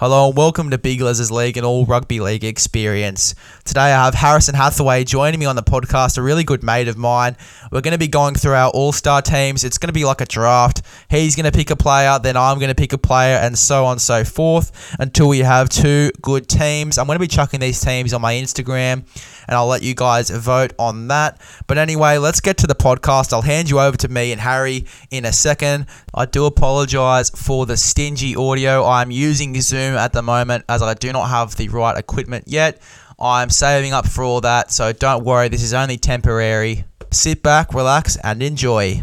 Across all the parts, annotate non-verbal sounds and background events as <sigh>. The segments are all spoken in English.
Hello and welcome to Big Les's League and all rugby league experience. Today I have Harrison Hathaway joining me on the podcast, a really good mate of mine. We're going to be going through our all star teams. It's going to be like a draft. He's going to pick a player, then I'm going to pick a player, and so on and so forth until we have two good teams. I'm going to be chucking these teams on my Instagram and I'll let you guys vote on that. But anyway, let's get to the podcast. I'll hand you over to me and Harry in a second. I do apologize for the stingy audio. I'm using Zoom at the moment as I do not have the right equipment yet. I'm saving up for all that, so don't worry, this is only temporary. Sit back, relax, and enjoy.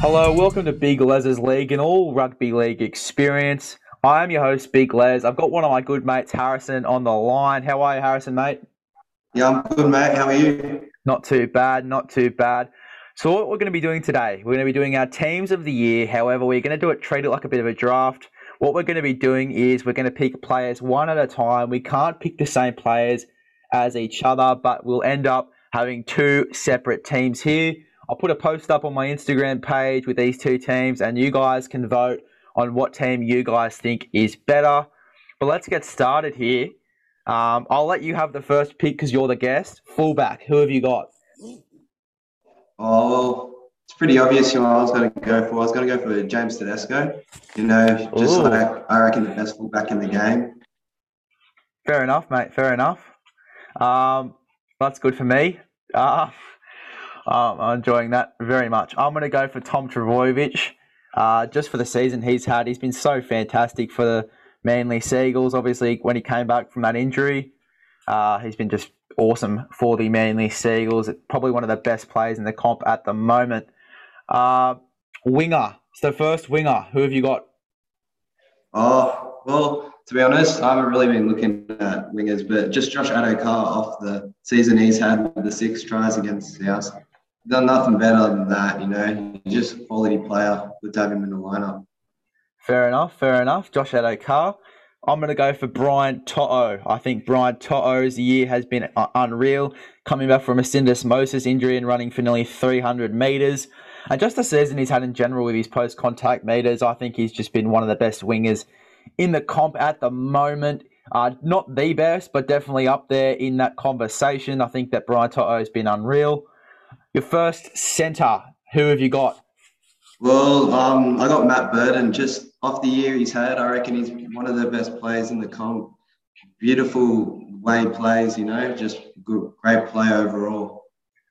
Hello, welcome to Big Les's League and all rugby league experience. I am your host, Big Les. I've got one of my good mates, Harrison, on the line. How are you, Harrison, mate? Yeah, I'm good, mate. How are you? Not too bad, not too bad. So, what we're going to be doing today, we're going to be doing our teams of the year. However, we're going to do it, treat it like a bit of a draft. What we're going to be doing is we're going to pick players one at a time. We can't pick the same players as each other, but we'll end up having two separate teams here. I'll put a post up on my Instagram page with these two teams, and you guys can vote on what team you guys think is better. But let's get started here. Um, I'll let you have the first pick because you're the guest. Fullback, who have you got? Oh, it's pretty obvious who I was going to go for. I was going to go for James Tedesco. You know, just Ooh. like I reckon the best fullback in the game. Fair enough, mate. Fair enough. Um, that's good for me. Uh, I'm enjoying that very much. I'm going to go for Tom Trbojevic. Uh, just for the season he's had, he's been so fantastic for the Manly Sea Eagles. Obviously, when he came back from that injury, uh, he's been just awesome for the Manly Sea Eagles. Probably one of the best players in the comp at the moment. Uh, winger. It's the first winger. Who have you got? Oh, well, to be honest, I haven't really been looking at wingers, but just Josh Addo-Carr off the season he's had with the six tries against South. Done nothing better than that, you know. He's just a quality player. Good to have him in the lineup. Fair enough, fair enough. Josh Addo-Carr. I'm going to go for Brian To'o. I think Brian To'o's year has been uh, unreal, coming back from a syndesmosis injury and running for nearly 300 metres. And just the season he's had in general with his post contact metres, I think he's just been one of the best wingers in the comp at the moment. Uh, not the best, but definitely up there in that conversation. I think that Brian To'o has been unreal. Your first centre, who have you got? Well, um, I got Matt Burton. Just off the year he's had, I reckon he's one of the best players in the comp. Beautiful way he plays, you know, just good, great play overall.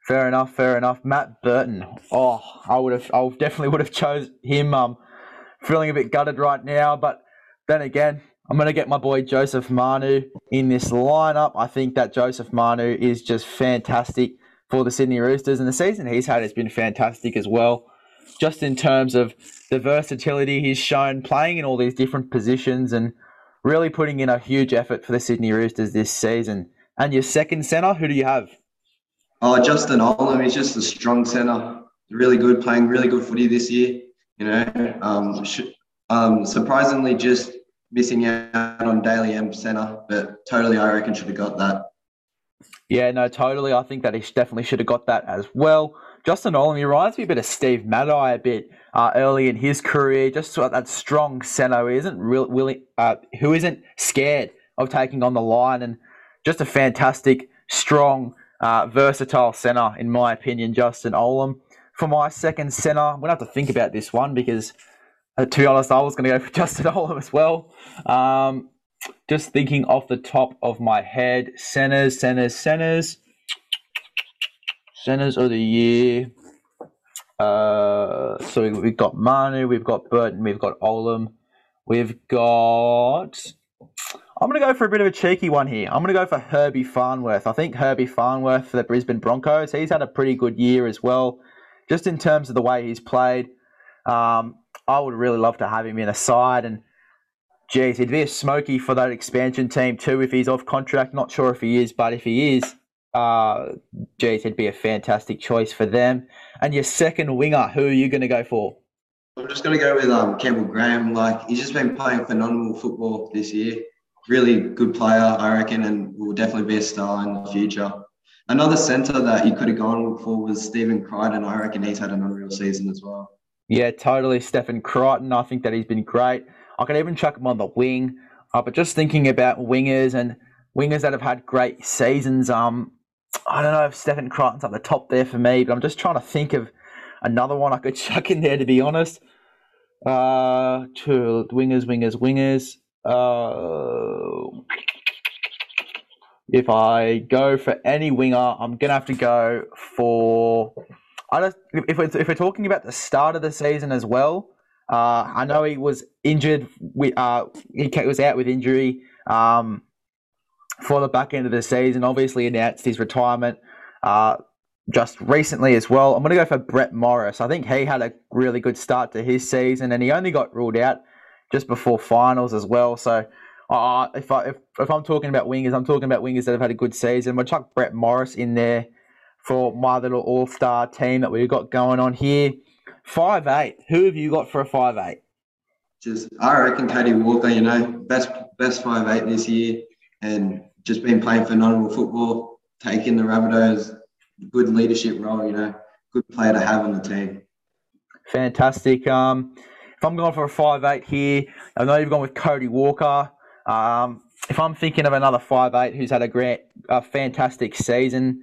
Fair enough, fair enough. Matt Burton. Oh, I would have, I definitely would have chose him. Um, feeling a bit gutted right now, but then again, I'm going to get my boy Joseph Manu in this lineup. I think that Joseph Manu is just fantastic for the Sydney Roosters, and the season he's had has been fantastic as well. Just in terms of the versatility he's shown playing in all these different positions and really putting in a huge effort for the Sydney Roosters this season. And your second centre, who do you have? Oh, Justin Olam, he's just a strong centre. Really good, playing really good footy this year. You know, um, sh- um, surprisingly just missing out on Dally M centre, but totally I reckon should have got that. Yeah, no, totally. I think that he definitely should have got that as well. Justin Olam, reminds me a bit of Steve Matai a bit uh, early in his career. Just that strong centre who isn't really, uh, who isn't scared of taking on the line, and just a fantastic, strong, uh, versatile centre in my opinion. Justin Olam. For my second centre, I'm gonna have to think about this one because, uh, to be honest, I was gonna go for <laughs> Justin Olam as well. Um, just thinking off the top of my head, centers, centers, centers, centers of the year. Uh, so we- we've got Manu, we've got Burton, we've got Olam, we've got. I'm going to go for a bit of a cheeky one here. I'm going to go for Herbie Farnworth. I think Herbie Farnworth for the Brisbane Broncos, he's had a pretty good year as well, just in terms of the way he's played. Um, I would really love to have him in a side, and geez, he'd be a smoky for that expansion team too if he's off contract. Not sure if he is, but if he is, uh, geez, he'd be a fantastic choice for them. And your second winger, who are you going to go for? I'm just going to go with um, Campbell Graham. Like he's just been playing phenomenal football this year. Really good player, I reckon, and will definitely be a star in the future. Another centre that you could have gone for was Stephen Crichton. I reckon he's had an unreal season as well. Yeah, totally. Stephen Crichton. I think that he's been great. I could even chuck him on the wing. Uh, but just thinking about wingers and wingers that have had great seasons, um, I don't know if Stephen Crichton's at the top there for me, but I'm just trying to think of another one I could <laughs> chuck in there to be honest. Uh, two wingers, wingers, wingers. Uh, if I go for any winger, I'm gonna have to go for. I just if we're, if we're talking about the start of the season as well. Uh, I know he was injured. We uh, he was out with injury um, for the back end of the season. Obviously announced his retirement uh, just recently as well. I'm going to go for Brett Morris. I think he had a really good start to his season, and he only got ruled out just before finals as well. So uh, if, I, if, if I'm talking about wingers, I'm talking about wingers that have had a good season. We'll chuck Brett Morris in there for my little all star team that we've got going on here. Five eight. Who have you got for a five eight? Just I reckon Cody Walker. You know, best best five eight this year, and just been playing phenomenal football, taking the Rabbitohs good leadership role. You know, good player to have on the team. Fantastic. Um, if I'm going for a five eight here, I know you've gone with Cody Walker. Um, if I'm thinking of another five eight who's had a great, a fantastic season,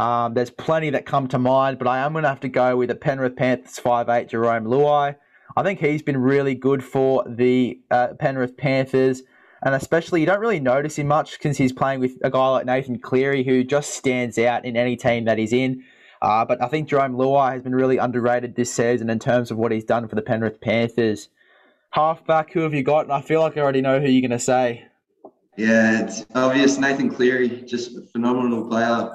um, there's plenty that come to mind, but I am going to have to go with the Penrith Panthers five eight Jarome Luai. I think he's been really good for the uh, Penrith Panthers, and especially you don't really notice him much because he's playing with a guy like Nathan Cleary who just stands out in any team that he's in. Uh, but I think Jarome Luai has been really underrated this season in terms of what he's done for the Penrith Panthers halfback, who have you got? And I feel like I already know who you're going to say. Yeah, it's obvious. Nathan Cleary, just a phenomenal player.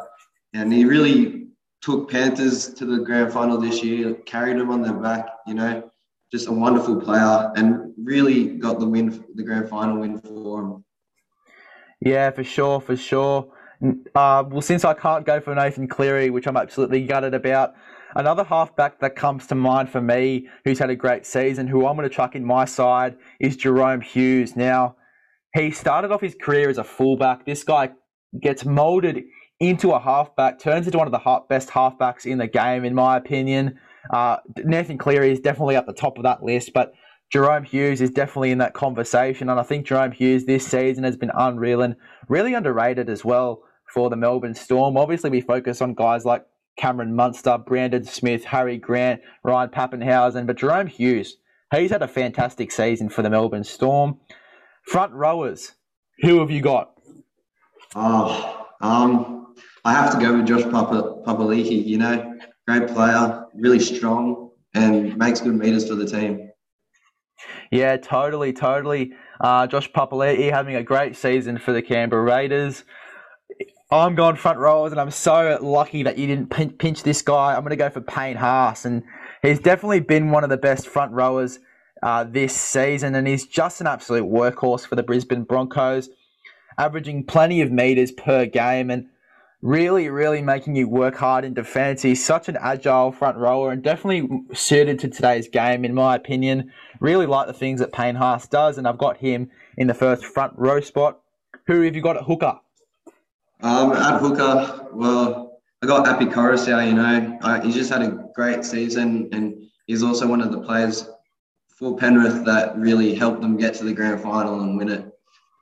And he really took Panthers to the grand final this year, carried them on their back, you know, just a wonderful player and really got the win, the grand final win for him. Yeah, for sure, for sure. Uh, well, since I can't go for Nathan Cleary, which I'm absolutely gutted about, Another halfback that comes to mind for me, who's had a great season, who I'm going to chuck in my side, is Jahrome Hughes. Now, he started off his career as a fullback. This guy gets molded into a halfback, turns into one of the best halfbacks in the game, in my opinion. Uh, Nathan Cleary is definitely at the top of that list, but Jahrome Hughes is definitely in that conversation. And I think Jahrome Hughes this season has been unreal and really underrated as well for the Melbourne Storm. Obviously, we focus on guys like Cameron Munster, Brandon Smith, Harry Grant, Ryan Papenhuyzen, but Jahrome Hughes, he's had a fantastic season for the Melbourne Storm. Front rowers, who have you got? Oh, um, I have to go with Josh Papa, Papali'i, you know, great player, really strong, and makes good meters for the team. Yeah, totally, totally. Uh, Josh Papali'i having a great season for the Canberra Raiders. I'm going front rowers, and I'm so lucky that you didn't pinch this guy. I'm going to go for Payne Haas, and he's definitely been one of the best front rowers uh, this season, and he's just an absolute workhorse for the Brisbane Broncos, averaging plenty of meters per game, and really, really making you work hard in defence. He's such an agile front rower, and definitely suited to today's game, in my opinion. Really like the things that Payne Haas does, and I've got him in the first front row spot. Who have you got at hooker? Um, at hooker, well, I got Api Koroisau, you know. I, he's just had a great season and he's also one of the players for Penrith that really helped them get to the grand final and win it.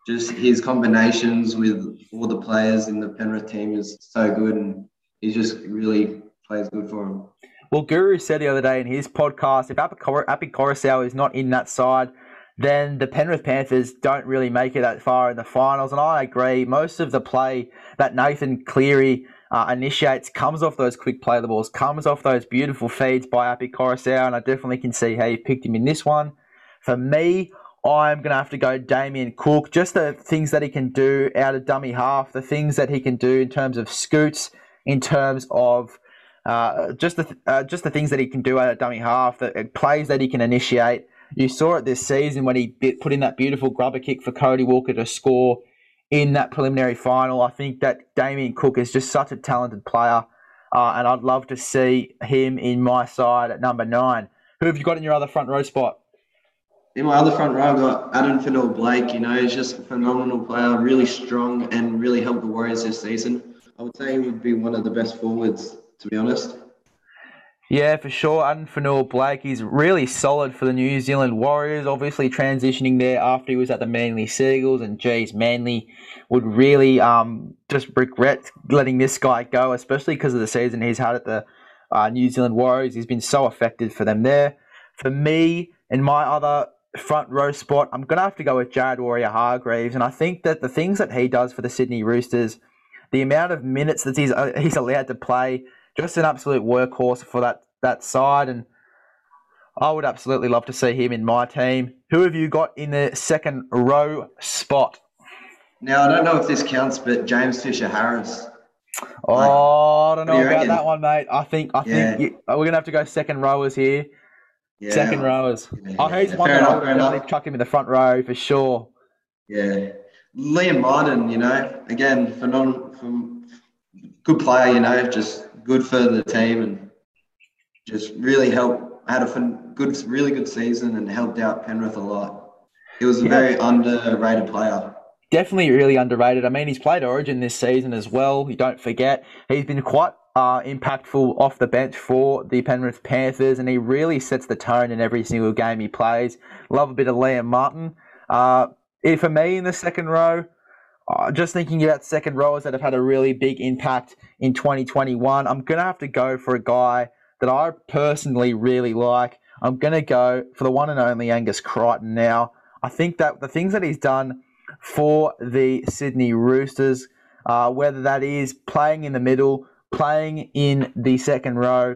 Just his combinations with all the players in the Penrith team is so good and he just really plays good for him. Well, Guru said the other day in his podcast, if Api Koroisau is not in that side, then the Penrith Panthers don't really make it that far in the finals. And I agree, most of the play that Nathan Cleary uh, initiates comes off those quick play the balls, comes off those beautiful feeds by Api Koroisau, and I definitely can see how you picked him in this one. For me, I'm going to have to go Damien Cook. Just the things that he can do out of dummy half, the things that he can do in terms of scoots, in terms of Uh, just the uh, just the things that he can do out of dummy half, the uh, plays that he can initiate. You saw it this season when he put in that beautiful grubber kick for Cody Walker to score in that preliminary final. I think that Damien Cook is just such a talented player, uh, and I'd love to see him in my side at number nine. Who have you got in your other front row spot? In my other front row, I've got Addin Fonua-Blake. You know, he's just a phenomenal player, really strong, and really helped the Warriors this season. I would say he would be one of the best forwards, to be honest. Yeah, for sure. Addin Fonua-Blake, he's really solid for the New Zealand Warriors. Obviously, transitioning there after he was at the Manly Sea Eagles, and geez, Manly would really um, just regret letting this guy go, especially because of the season he's had at the uh, New Zealand Warriors. He's been so effective for them there. For me, in my other front row spot, I'm going to have to go with Jared Waerea-Hargreaves. And I think that the things that he does for the Sydney Roosters, the amount of minutes that he's, uh, <laughs> he's allowed to play, just an absolute workhorse for that, that side. And I would absolutely love to see him in my team. Who have you got in the second row spot? Now, I don't know if this counts, but James Fisher Harris. Oh, like, I don't know about reckon? that one, mate. I think I yeah. think you, we're gonna have to go second rowers here. Yeah. Second rowers. Yeah, oh, he's one that I'll definitely chuck him in the front row for sure. Yeah. Liam Martin, you know, again, phenomenal, from good player, you know, just good for the team and just really helped, had a fun, good, really good season and helped out Penrith a lot. He was a yeah. very underrated player definitely really underrated. I mean, he's played Origin this season as well. You don't forget he's been quite uh, impactful off the bench for the Penrith Panthers, and he really sets the tone in every single game he plays. Love a bit of Liam Martin. Uh, for me, in the second row, uh, just thinking about second rowers that have had a really big impact in 2021, I'm going to have to go for a guy that I personally really like. I'm going to go for the one and only Angus Crichton now. I think that the things that he's done for the Sydney Roosters, uh, whether that is playing in the middle, playing in the second row.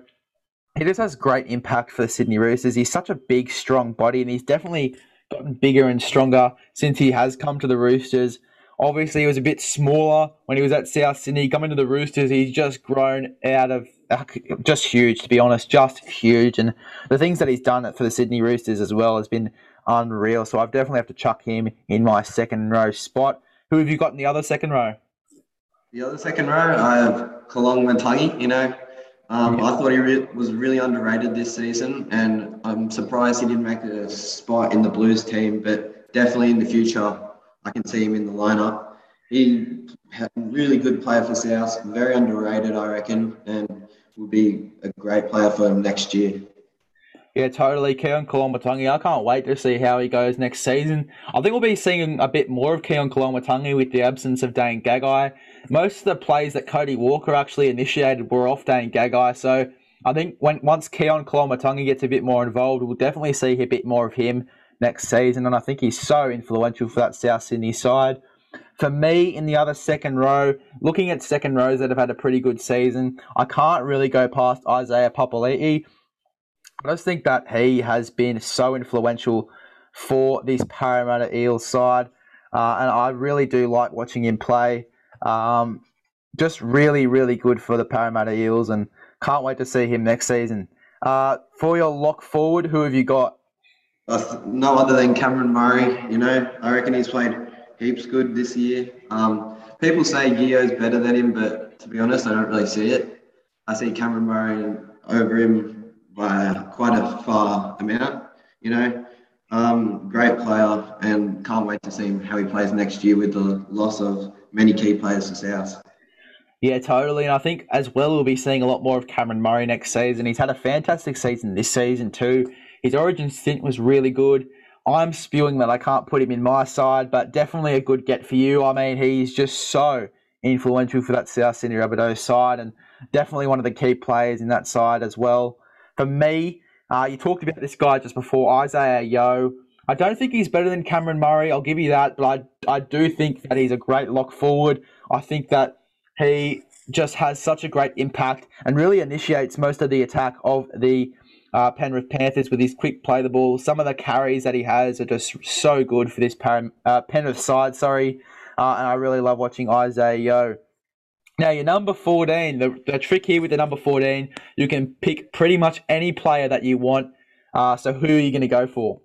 He just has great impact for the Sydney Roosters. He's such a big, strong body, and he's definitely gotten bigger and stronger since he has come to the Roosters. Obviously, he was a bit smaller when he was at South Sydney. Coming to the Roosters, he's just grown out of just huge, to be honest, just huge. And the things that he's done for the Sydney Roosters as well has been unreal. So I've definitely have to chuck him in my second row spot. Who have you got in the other second row? The other second row, I have Koloamatangi. You know, um, I thought he re- was really underrated this season, and I'm surprised he didn't make a spot in the Blues team. But definitely in the future, I can see him in the lineup. He had a really good player for South, very underrated, I reckon, and will be a great player for him next year. Yeah, totally. Keaon Koloamatangi. I can't wait to see how he goes next season. I think we'll be seeing a bit more of Keaon Koloamatangi with the absence of Dane Gagai. Most of the plays that Cody Walker actually initiated were off Dane Gagai. So I think when once Keaon Koloamatangi gets a bit more involved, we'll definitely see a bit more of him next season. And I think he's so influential for that South Sydney side. For me, in the other second row, looking at second rows that have had a pretty good season, I can't really go past Isaiah Papali'i. I just think that he has been so influential for this Parramatta Eels side, uh, and I really do like watching him play. Um, just really, really good for the Parramatta Eels, and can't wait to see him next season. Uh, for your lock forward, who have you got? Uh, no other than Cameron Murray. You know, I reckon he's played heaps good this year. Um, people say Yeo's better than him, but to be honest, I don't really see it. I see Cameron Murray over him by quite a far amount. You know, um, great player, and can't wait to see how he plays next year with the loss of many key players to South. Yeah, totally. And I think as well, we'll be seeing a lot more of Cameron Murray next season. He's had a fantastic season this season, too. His origin stint was really good. I'm spewing that I can't put him in my side, but definitely a good get for you. I mean, he's just so influential for that South Sydney Rabbitohs side and definitely one of the key players in that side as well. For me, uh, you talked about this guy just before, Isaah Yeo. I don't think he's better than Cameron Murray. I'll give you that, but I, I do think that he's a great lock forward. I think that he just has such a great impact and really initiates most of the attack of the uh, Penrith Panthers with his quick play the ball. Some of the carries that he has are just so good for this uh, Penrith side. Sorry, uh, and I really love watching Isaah Yeo. Now, your number 14, the, the trick here with the number 14, you can pick pretty much any player that you want. Uh, so, who are you going to go for?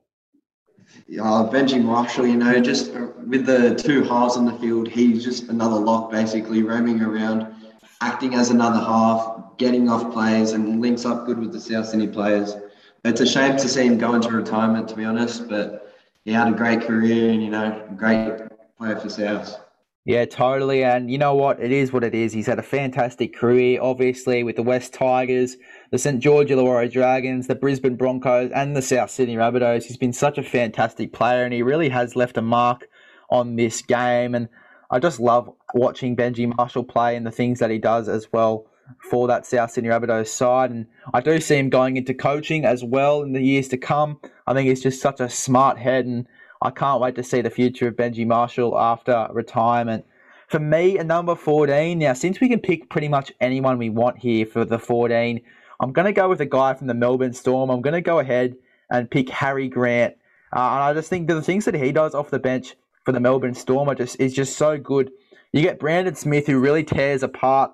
Uh, Benji Marshall, you know, just uh, with the two halves on the field, he's just another lock basically roaming around, acting as another half, getting off plays, and links up good with the South Sydney players. It's a shame to see him go into retirement, to be honest, but he had a great career and, you know, great player for South. Yeah, totally. And you know what? It is what it is. He's had a fantastic career, obviously, with the West Tigers, the St. George Illawarra Dragons, the Brisbane Broncos, and the South Sydney Rabbitohs. He's been such a fantastic player, and he really has left a mark on this game. And I just love watching Benji Marshall play and the things that he does as well for that South Sydney Rabbitohs side. And I do see him going into coaching as well in the years to come. I think he's just such a smart head and I can't wait to see the future of Benji Marshall after retirement. For me, a number 14. Now, since we can pick pretty much anyone we want here for the 14, I'm going to go with a guy from the Melbourne Storm. I'm going to go ahead and pick Harry Grant. Uh, and I just think the things that he does off the bench for the Melbourne Storm are just is just so good. You get Brandon Smith who really tears apart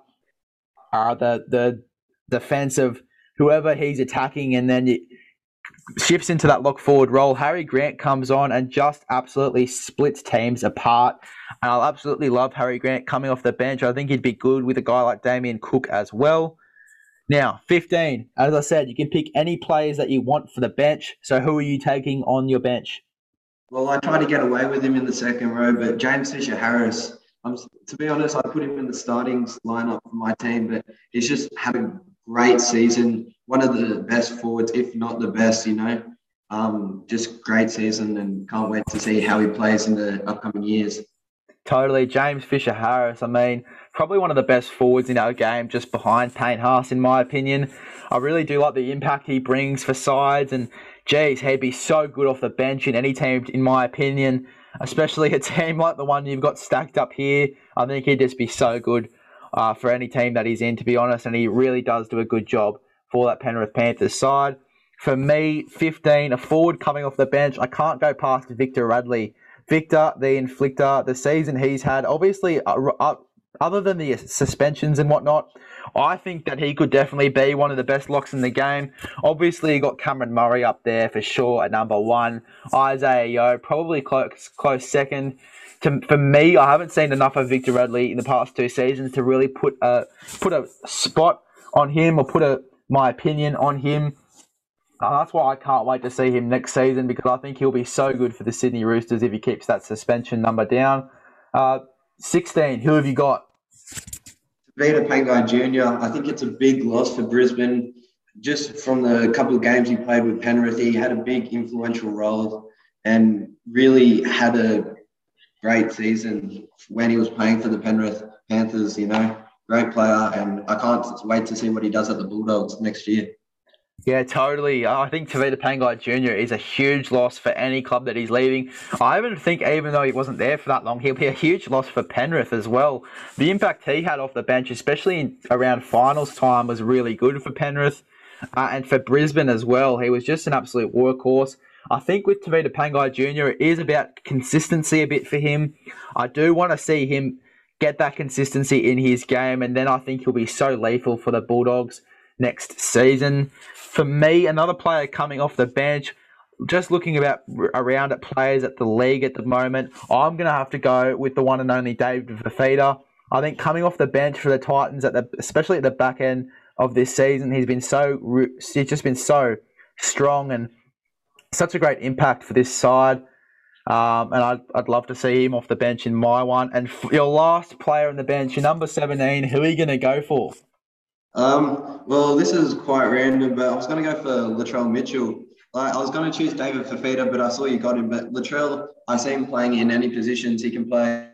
uh, the the defense of whoever he's attacking, and then you, shifts into that lock forward role. Harry Grant comes on and just absolutely splits teams apart. And I'll absolutely love Harry Grant coming off the bench. I think he'd be good with a guy like Damien Cook as well. Now, 15. As I said, you can pick any players that you want for the bench. So who are you taking on your bench? Well, I tried to get away with him in the second row, but James Fisher Harris, I'm, to be honest, I put him in the starting lineup for my team, but he's just had a great season. One of the best forwards, if not the best, you know. Um, just great season and can't wait to see how he plays in the upcoming years. Totally. James Fisher Harris, I mean, probably one of the best forwards in our game, just behind Payne Haas, in my opinion. I really do like the impact he brings for sides, and geez, he'd be so good off the bench in any team, in my opinion, especially <laughs> a team like the one you've got stacked up here. I think he'd just be so good uh, for any team that he's in, to be honest, and he really does do a good job for that Penrith Panthers side. For me, 15, a forward coming off the bench. I can't go past Victor Radley. Victor, the inflictor, the season he's had, obviously, uh, uh, other than the suspensions and whatnot, I think that he could definitely be one of the best locks in the game. Obviously, you got Cameron Murray up there for sure at number one. Isaah Yeo, probably close, close second to, for me, I haven't seen enough of Victor Radley in the past two seasons to really put a put a spot on him or put a my opinion on him. Uh, that's why I can't wait to see him next season because I think he'll be so good for the Sydney Roosters if he keeps that suspension number down. Uh, 16, who have you got? Tevita Pangai Jr., I think it's a big loss for Brisbane. Just from the couple of games he played with Penrith, he had a big influential role and really had a great season when he was playing for the Penrith Panthers, you know, great player. And I can't wait to see what he does at the Bulldogs next year. Yeah, totally. I think Tevita Pangai Jr. is a huge loss for any club that he's leaving. I even think, even though he wasn't there for that long, he'll be a huge loss for Penrith as well. The impact he had off the bench, especially in, around finals time, was really good for Penrith uh, and for Brisbane as well. He was just an absolute workhorse. I think with Tevita Pangai Jr., it is about consistency a bit for him. I do want to see him get that consistency in his game, and then I think he'll be so lethal for the Bulldogs next season. For me, another player coming off the bench, just looking about around at players at the league at the moment, I'm going to have to go with the one and only David Fifita. I think coming off the bench for the Titans, at the especially at the back end of this season, he's been so he's just been so strong and such a great impact for this side. Um, and I'd, I'd love to see him off the bench in my one. And your last player on the bench, your number 17, who are you going to go for? Um, well, this is quite random, but I was going to go for Latrell Mitchell. Like, I was going to choose David Fifita, but I saw you got him. But Latrell, I see him playing in any positions. He can play.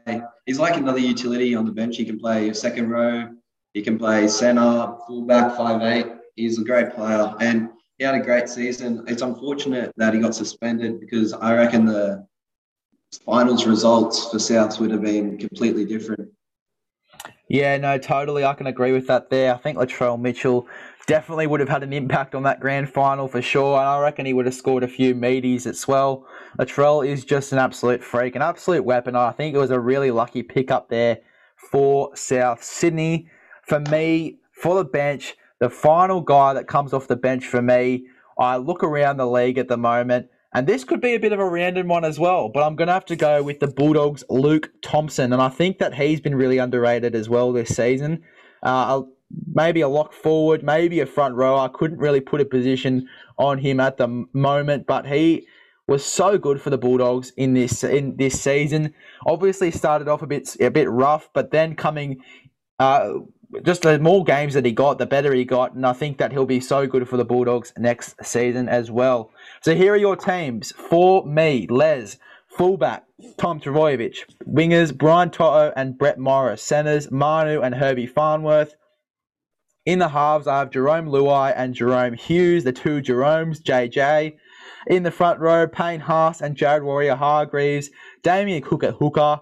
He's like another utility on the bench. He can play second row. He can play centre, fullback, five eight. He's a great player, and he had a great season. It's unfortunate that he got suspended because I reckon the finals results for South would have been completely different. Yeah, no, totally. I can agree with that there. I think Latrell Mitchell definitely would have had an impact on that grand final for sure. And I reckon he would have scored a few meaties as well. Latrell is just an absolute freak, an absolute weapon. I think it was a really lucky pick up there for South Sydney. For me, for the bench, the final guy that comes off the bench for me, I look around the league at the moment, and this could be a bit of a random one as well, but I'm going to have to go with the Bulldogs' Luke Thompson, and I think that he's been really underrated as well this season. Uh, maybe a lock forward, maybe a front row. I couldn't really put a position on him at the moment, but he was so good for the Bulldogs in this in this season. Obviously, started off a bit a bit rough, but then coming. Uh, just the more games that he got, the better he got, and I think that he'll be so good for the Bulldogs next season as well. So here are your teams for me: Les, fullback Tom Trbojevic, wingers Brian To'o and Brett Morris, centers Manu and Herbie Farnworth. In the halves, I have Jarome Luai and Jahrome Hughes, the two Jeromes, JJ. In the front row, Payne Haas and Jared Waerea-Hargreaves, Damien Cook at hooker,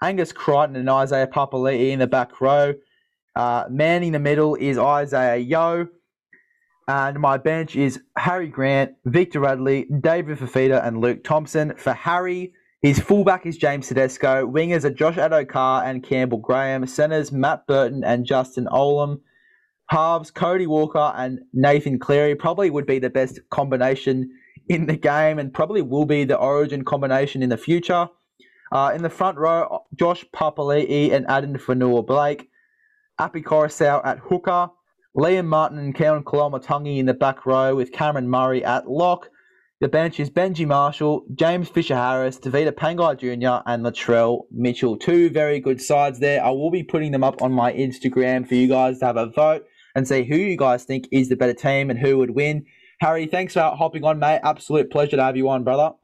Angus Crichton and Isaiah Papali'i in the back row. Uh, manning the middle is Isaah Yeo. And my bench is Harry Grant, Victor Radley, David Fifita, and Luke Thompson. For Harry, his fullback is James Tedesco. Wingers are Josh Addo-Carr and Campbell Graham. Centers Matt Burton and Justin Olam. Halves Cody Walker and Nathan Cleary probably would be the best combination in the game and probably will be the origin combination in the future. Uh, in the front row, Josh Papali'i and Addin Fonua-Blake. Api Koroisau at hooker. Liam Martin and Keaon Koloamatangi in the back row with Cameron Murray at lock. The bench is Benji Marshall, James Fisher Harris, Tevita Pangai Jr., and Latrell Mitchell. Two very good sides there. I will be putting them up on my Instagram for you guys to have a vote and see who you guys think is the better team and who would win. Harry, thanks for hopping on, mate. Absolute pleasure to have you on, brother.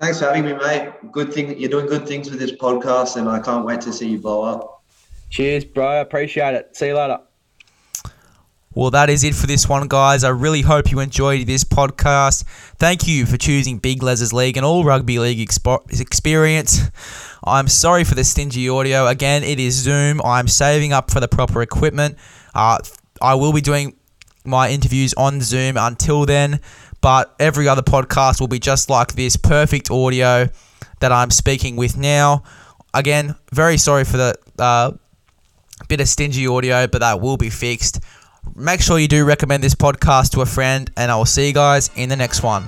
Thanks for having me, mate. Good thing you're doing good things with this podcast, and I can't wait to see you blow up. Cheers, bro. Appreciate it. See you later. Well, that is it for this one, guys. I really hope you enjoyed this podcast. Thank you for choosing Big Les's League and all rugby league expo- experience. I'm sorry for the stingy audio. Again, it is Zoom. I'm saving up for the proper equipment. Uh, I will be doing my interviews on Zoom until then, but every other podcast will be just like this perfect audio that I'm speaking with now. Again, very sorry for the uh, bit of stingy audio, but that will be fixed. Make sure you do recommend this podcast to a friend, and I will see you guys in the next one.